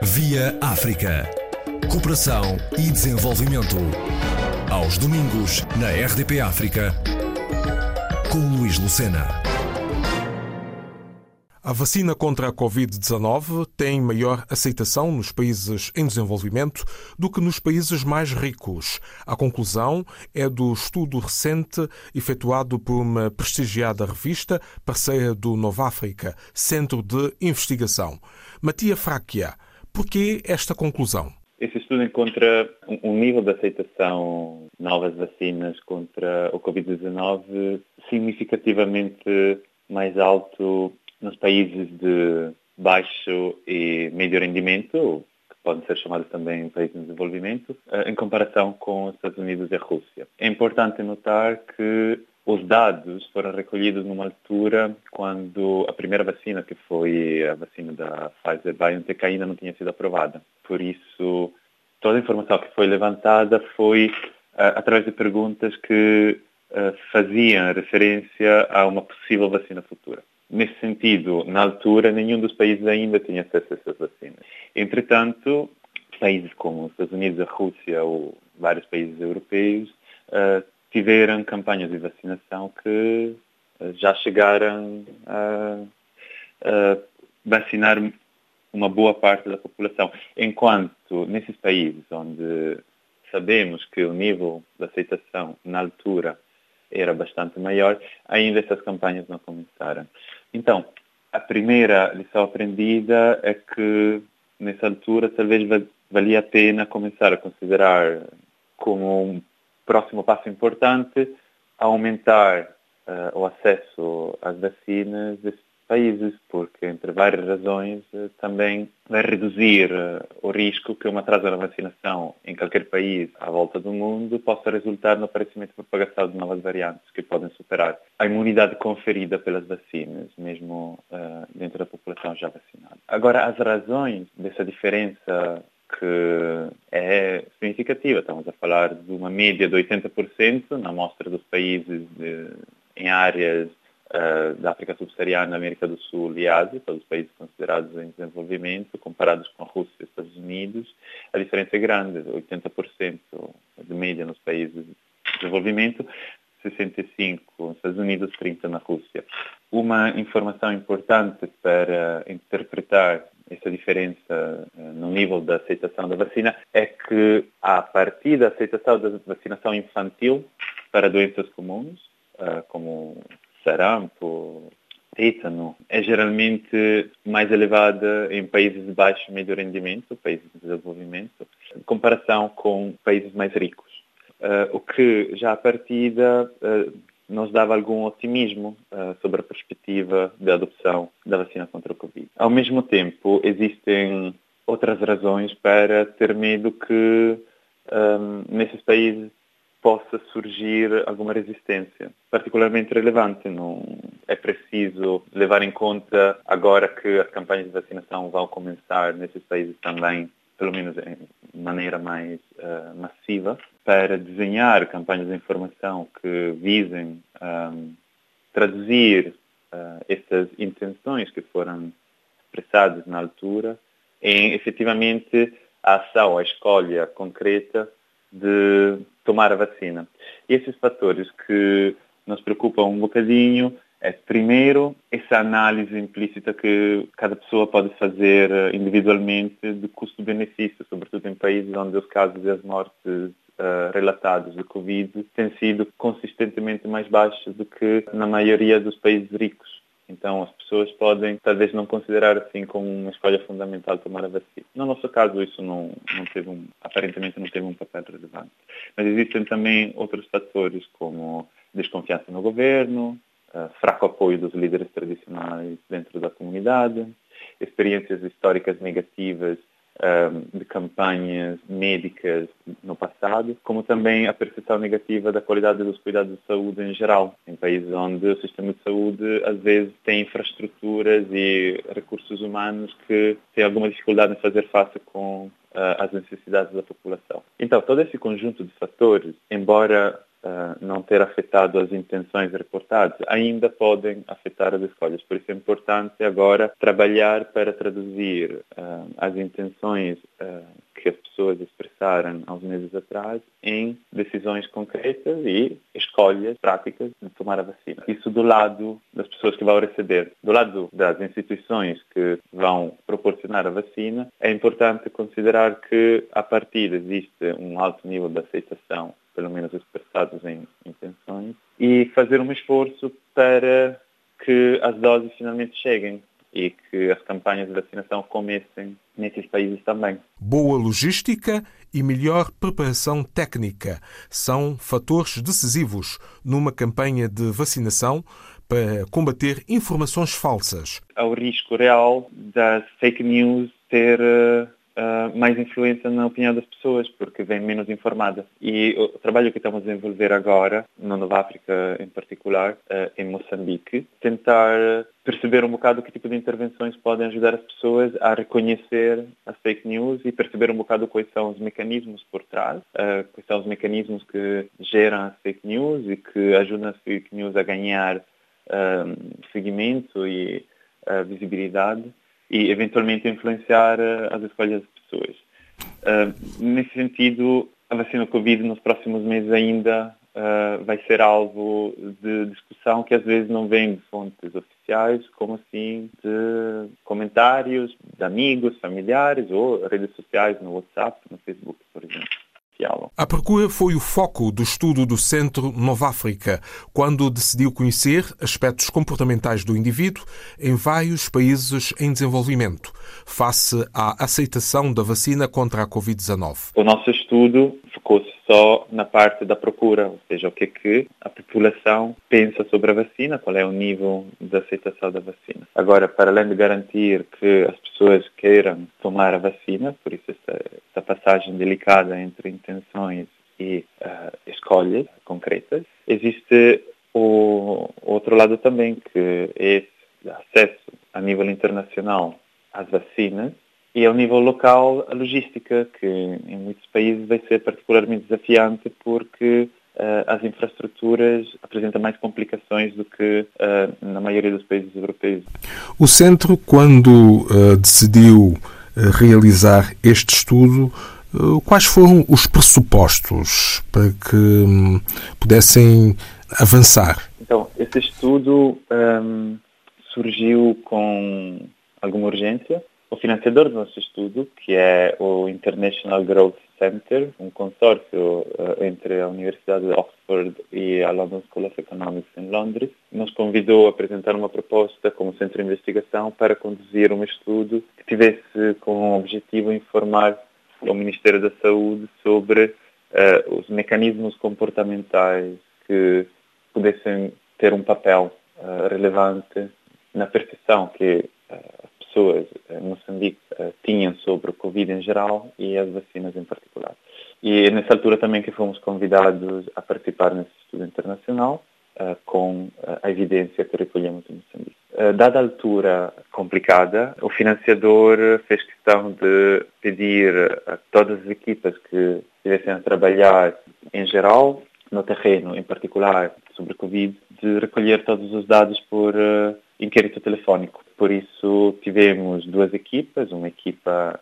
Via África. Cooperação e desenvolvimento. Aos domingos, na RDP África, com Luís Lucena. A vacina contra a Covid-19 tem maior aceitação nos países em desenvolvimento do que nos países mais ricos. A conclusão é do estudo recente efetuado por uma prestigiada revista, parceira do Nova África, Centro de Investigação. Matia Fráquia, por que esta conclusão? Esse estudo encontra um nível de aceitação de novas vacinas contra o Covid-19 significativamente mais alto nos países de baixo e médio rendimento, que podem ser chamados também países em desenvolvimento, eh, em comparação com os Estados Unidos e a Rússia. É importante notar que os dados foram recolhidos numa altura quando a primeira vacina, que foi a vacina da Pfizer-BioNTech, ainda não tinha sido aprovada. Por isso, toda a informação que foi levantada foi uh, através de perguntas que uh, faziam referência a uma possível vacina futura. Nesse sentido, na altura, nenhum dos países ainda tinha acesso a essas vacinas. Entretanto, países como os Estados Unidos, a Rússia ou vários países europeus uh, tiveram campanhas de vacinação que uh, já chegaram a, a, vacinar uma boa parte da população. Enquanto nesses países onde sabemos que o nível de aceitação na altura era bastante maior, ainda essas campanhas não começaram. Então, a primeira lição aprendida é que, nessa altura, talvez valia a pena começar a considerar como um próximo passo importante aumentar uh, o acesso às vacinas países, porque, entre várias razões, eh, também vai reduzir eh, o risco que uma atraso na vacinação em qualquer país à volta do mundo possa resultar no aparecimento e propagação de novas variantes que podem superar a imunidade conferida pelas vacinas, mesmo uh, dentro da população já vacinada. Agora, as razões dessa diferença que é significativa. Estamos a falar de uma média de 80% na amostra dos países de, em áreas uh, da África Subsaariana, América do Sul e Ásia, todos os países considerados em desenvolvimento, comparados com a Rússia e os Estados Unidos, a diferença é grande, 80% de média nos países de desenvolvimento, 65 nos Estados Unidos, 30 na Rússia. Uma informação importante para interpretar essa diferença uh, no nível da aceitação da vacina é que, a partir da aceitação da vacinação infantil para doenças comuns, uh, como sarampo, tétano, é geralmente mais elevada em países de baixo e médio rendimento, países de desenvolvimento, em comparação com países mais ricos. Uh, o que já à partida nos dava algum otimismo uh, sobre a perspectiva da adoção da vacina contra o Covid. Ao mesmo tempo, existem outras razões para ter medo que um, nesses países possa surgir alguma resistência, particularmente relevante. Não é preciso levar em conta agora que as campanhas de vacinação vão começar nesses países também, pelo menos de maneira mais uh, massiva, para desenhar campanhas de informação que visem um, traduzir uh, essas intenções que foram expressadas na altura em efetivamente a ação, a escolha concreta de tomar a vacina. Esses fatores que nos preocupam um bocadinho é, primeiro, essa análise implícita que cada pessoa pode fazer eh, individualmente de custo-benefício, sobretudo em países onde os casos e as mortes uh, relatados de Covid têm sido consistentemente mais baixos do que na maioria dos países ricos. Então as pessoas podem talvez não considerar assim como uma escolha fundamental tomar a vacina. No nosso caso isso não, não teve um, aparentemente não teve um papel relevante. Mas existem também outros fatores como desconfiança no governo, uh, fraco apoio dos líderes tradicionais dentro da comunidade, experiências históricas negativas de campanhas médicas no passado, como também a percepção negativa da qualidade dos cuidados de saúde em geral, em países onde o sistema de saúde às vezes tem infraestruturas e recursos humanos que têm alguma dificuldade em fazer face com uh, as necessidades da população. Então, todo esse conjunto de fatores, embora uh, não ter afetado as intenções reportadas, ainda podem afetar as escolhas. Por isso é importante agora trabalhar para traduzir uh, as intenções uh, que as pessoas expressaram há uns meses atrás em decisões concretas e escolhas práticas de tomar a vacina. Isso do lado das pessoas que vão receber. Do lado das instituições que vão proporcionar a vacina, é importante considerar que, a partir existe um alto nível de aceitação pelo menos expressados em intenções, e fazer um esforço para que as doses finalmente cheguem e que as campanhas de vacinação comecem nesses países também. Boa logística e melhor preparação técnica são fatores decisivos numa campanha de vacinação para combater informações falsas. Há o risco real das fake news ter uh, uh, mais influência na opinião das pessoas, porque vem menos informada. E o trabalho que estamos a desenvolver agora, na Nova África em particular, uh, em Moçambique, tentar perceber um bocado que tipo de intervenções podem ajudar as pessoas a reconhecer as fake news e perceber um bocado quais são os mecanismos por trás, uh, quais são os mecanismos que geram as fake news e que ajudam as fake news a ganhar seguimento e visibilidade e eventualmente influenciar uh, as escolhas das pessoas. Uh, nesse sentido, a vacina Covid nos próximos meses ainda uh, vai ser alvo de discussão que às vezes não vem de fontes oficiais, como assim de comentários de amigos, familiares ou redes sociais no WhatsApp, no Facebook, por exemplo. A procura foi o foco do estudo do Centro Nova África, quando decidiu conhecer aspectos comportamentais do indivíduo em vários países em desenvolvimento, face à aceitação da vacina contra a Covid-19. O nosso estudo focou-se só na parte da procura, ou seja, o que é que a população pensa sobre a vacina, qual é o nível de aceitação da vacina. Agora, para além de garantir que as pessoas queiram tomar a vacina, por isso essa passagem delicada entre intenções e uh, escolhas concretas, existe o outro lado também, que é esse acesso a nível internacional às vacinas e ao nível local, a logística, que em muitos países vai ser particularmente desafiante porque uh, as infraestruturas apresentam mais complicações do que uh, na maioria dos países europeus. O centro, quando uh, decidiu realizar este estudo, quais foram os pressupostos para que um, pudessem avançar? Então, esse estudo um, surgiu com alguma urgência o financiador do nosso estudo, que é o International Growth Center, um consórcio uh, entre a Universidade de Oxford e a London School of Economics em Londres, nos convidou a apresentar uma proposta como centro de investigação para conduzir um estudo que tivesse como objetivo informar o Ministério da Saúde sobre uh, os mecanismos comportamentais que pudessem ter um papel uh, relevante na percepção que pessoas em eh, Moçambique eh, tinham sobre o Covid em geral e as vacinas em particular. E nessa altura também que fomos convidados a participar nesse estudo internacional eh, com a evidência que recolhemos em Moçambique. Dada a altura complicada, o financiador fez questão de pedir a todas as equipas que estivessem a trabalhar em geral, no terreno em particular sobre Covid, de recolher todos os dados por inquérito telefónico. Por isso tivemos duas equipas, uma equipa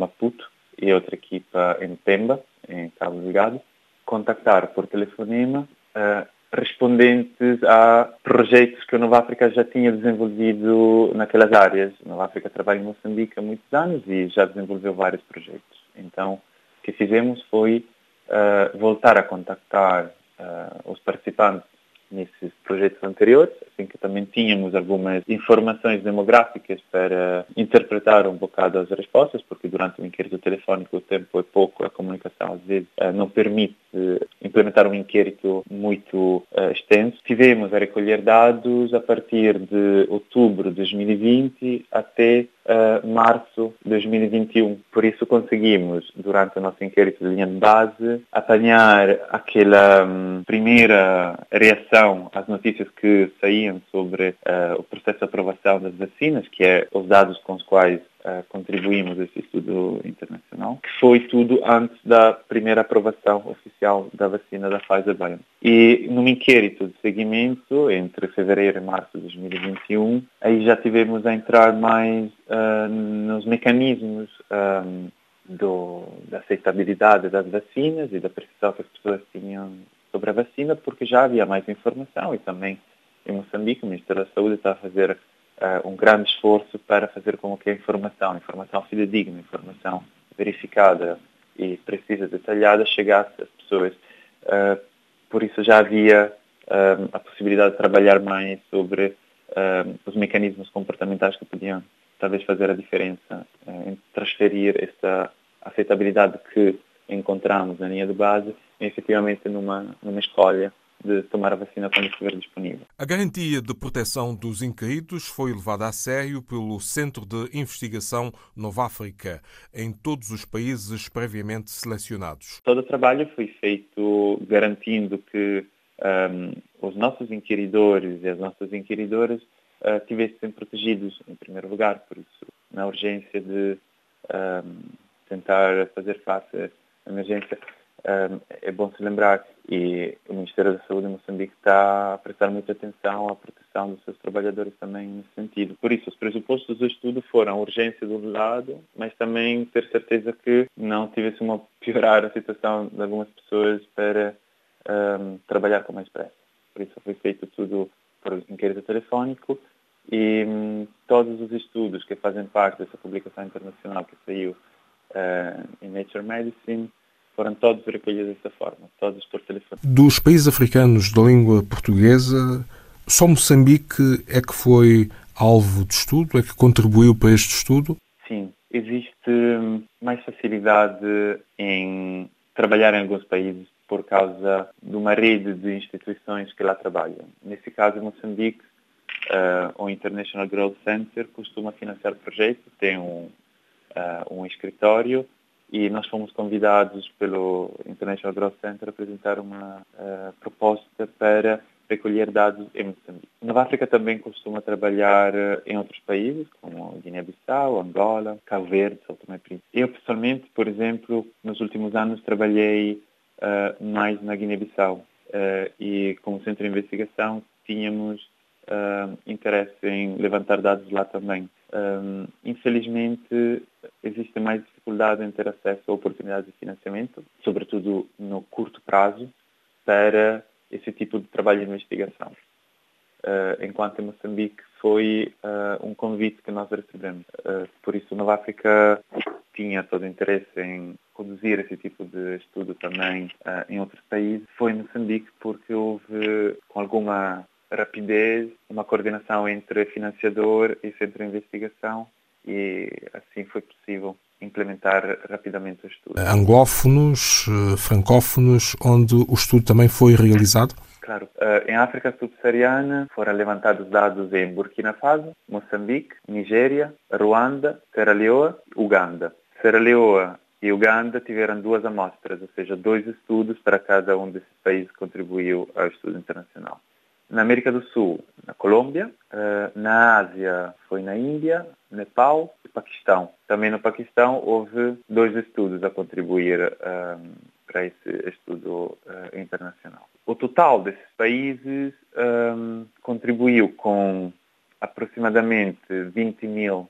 Maputo e outra equipa em Pemba, em Cabo Delgado, contactar por telefonema uh, respondentes a projetos que a Nova África já tinha desenvolvido naquelas áreas. A Nova África trabalha em Moçambique há muitos anos e já desenvolveu vários projetos. Então, o que fizemos foi uh, voltar a contactar uh, os participantes nesses projetos anteriores, assim que também tínhamos algumas informações demográficas para interpretar um bocado as respostas, porque durante o inquérito telefónico o tempo é pouco, a comunicação às vezes eh, não permite eh, implementar um inquérito muito uh, extenso. Tivemos a recolher dados a partir de outubro de 2020 até uh, março de 2021. Por isso conseguimos, durante o nosso inquérito de linha de base, apanhar aquela um, primeira reação às notícias que saíam sobre uh, o processo de aprovação das vacinas, que é os dados com os quais uh, contribuímos a esse estudo internacional, que foi tudo antes da primeira aprovação oficial da vacina da Pfizer-BioNTech. E num inquérito de seguimento, entre fevereiro e março de 2021, aí já tivemos a entrar mais uh, nos mecanismos um, do, da aceitabilidade das vacinas e da percepção que as pessoas tinham sobre a vacina, porque já havia mais informação e também em Moçambique o Ministério da Saúde está a fazer uh, um grande esforço para fazer com que a informação, informação fidedigna, informação verificada e precisa, detalhada, chegasse às pessoas. Uh, por isso já havia uh, a possibilidade de trabalhar mais sobre os mecanismos comportamentais que podiam talvez fazer a diferença em transferir essa aceitabilidade que encontramos na linha de base efetivamente numa, numa escolha de tomar a vacina quando estiver disponível. A garantia de proteção dos inquiridos foi levada a sério pelo Centro de Investigação Nova África, em todos os países previamente selecionados. Todo o trabalho foi feito garantindo que um, os nossos inquiridores e as nossas inquiridoras uh, tivessem protegidos, em primeiro lugar, por isso, na urgência de um, tentar fazer face à emergência é bom se lembrar e o Ministério da Saúde de Moçambique está a prestar muita atenção à proteção dos seus trabalhadores também nesse sentido. Por isso, os pressupostos do estudo foram urgência do lado, mas também ter certeza que não tivesse uma piorar a situação de algumas pessoas para um, trabalhar com mais pressa. Por isso foi feito tudo por inquérito telefónico e um, todos os estudos que fazem parte dessa publicação internacional que saiu uh, em Nature Medicine foram todos recolhidos dessa forma, todos por telefone. Dos países africanos da língua portuguesa, só Moçambique é que foi alvo de estudo, é que contribuiu para este estudo? Sim, existe mais facilidade em trabalhar em alguns países por causa de uma rede de instituições que lá trabalham. Nesse caso, Moçambique, uh, o International Growth Center costuma financiar projetos, tem um, uh, um escritório e nós fomos convidados pelo International Growth Center a apresentar uma uh, proposta para recolher dados em Moçambique. Nova África também costuma trabalhar uh, em outros países, como Guiné-Bissau, Angola, Cabo Verde, São Tomé e Príncipe. Eu, pessoalmente, por exemplo, nos últimos anos trabalhei uh, mais na Guiné-Bissau e, como centro de investigação, tínhamos interesse em levantar dados lá também. Um, infelizmente, existe mais dificuldade em ter acesso a oportunidades de financiamento, sobretudo no curto prazo, para esse tipo de trabalho de investigação. Uh, enquanto em Moçambique foi uh, um convite que nós recebemos. Uh, por isso, Nova África tinha todo o interesse em conduzir esse tipo de estudo também em outros países. Foi em Moçambique porque houve, com alguma rapidez, uma coordenação entre financiador e centro de investigação e assim foi possível implementar rapidamente o estudo. Anglófonos, eh, francófonos, onde o estudo também foi realizado? Claro. Eh, em África subsaariana foram levantados dados em Burkina Faso, Moçambique, Nigéria, Ruanda, Serra Leoa e Uganda. Serra Leoa e Uganda tiveram duas amostras, ou seja, dois estudos para cada um desses países que contribuiu ao estudo internacional na América do Sul, na Colômbia, eh, na Ásia foi na Índia, Nepal e Paquistão. Também no Paquistão houve dois estudos a contribuir um, para esse estudo uh, internacional. O total desses países um, contribuiu com aproximadamente 20 mil uh,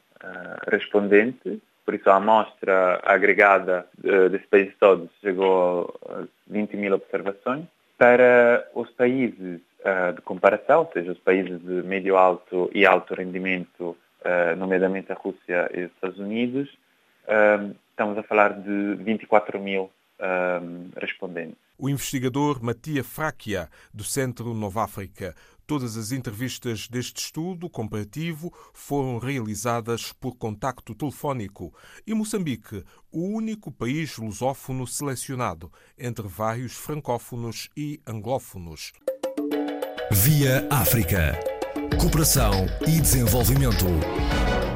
respondentes, por isso a amostra agregada uh, desses países todos chegou a 20 mil observações. Para os países de comparação, ou seja, os países de médio alto e alto rendimento, uh, nomeadamente a Rússia e os Estados Unidos, uh, estamos a falar de 24 mil respondentes. O investigador Matia Fraquia, do Centro Nova África. Todas as entrevistas deste estudo comparativo foram realizadas por contacto telefónico e Moçambique, o único país lusófono selecionado entre vários francófonos e anglófonos. Via África. Cooperação e desenvolvimento.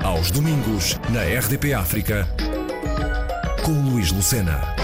Aos domingos, na RDP África, com Luís Lucena.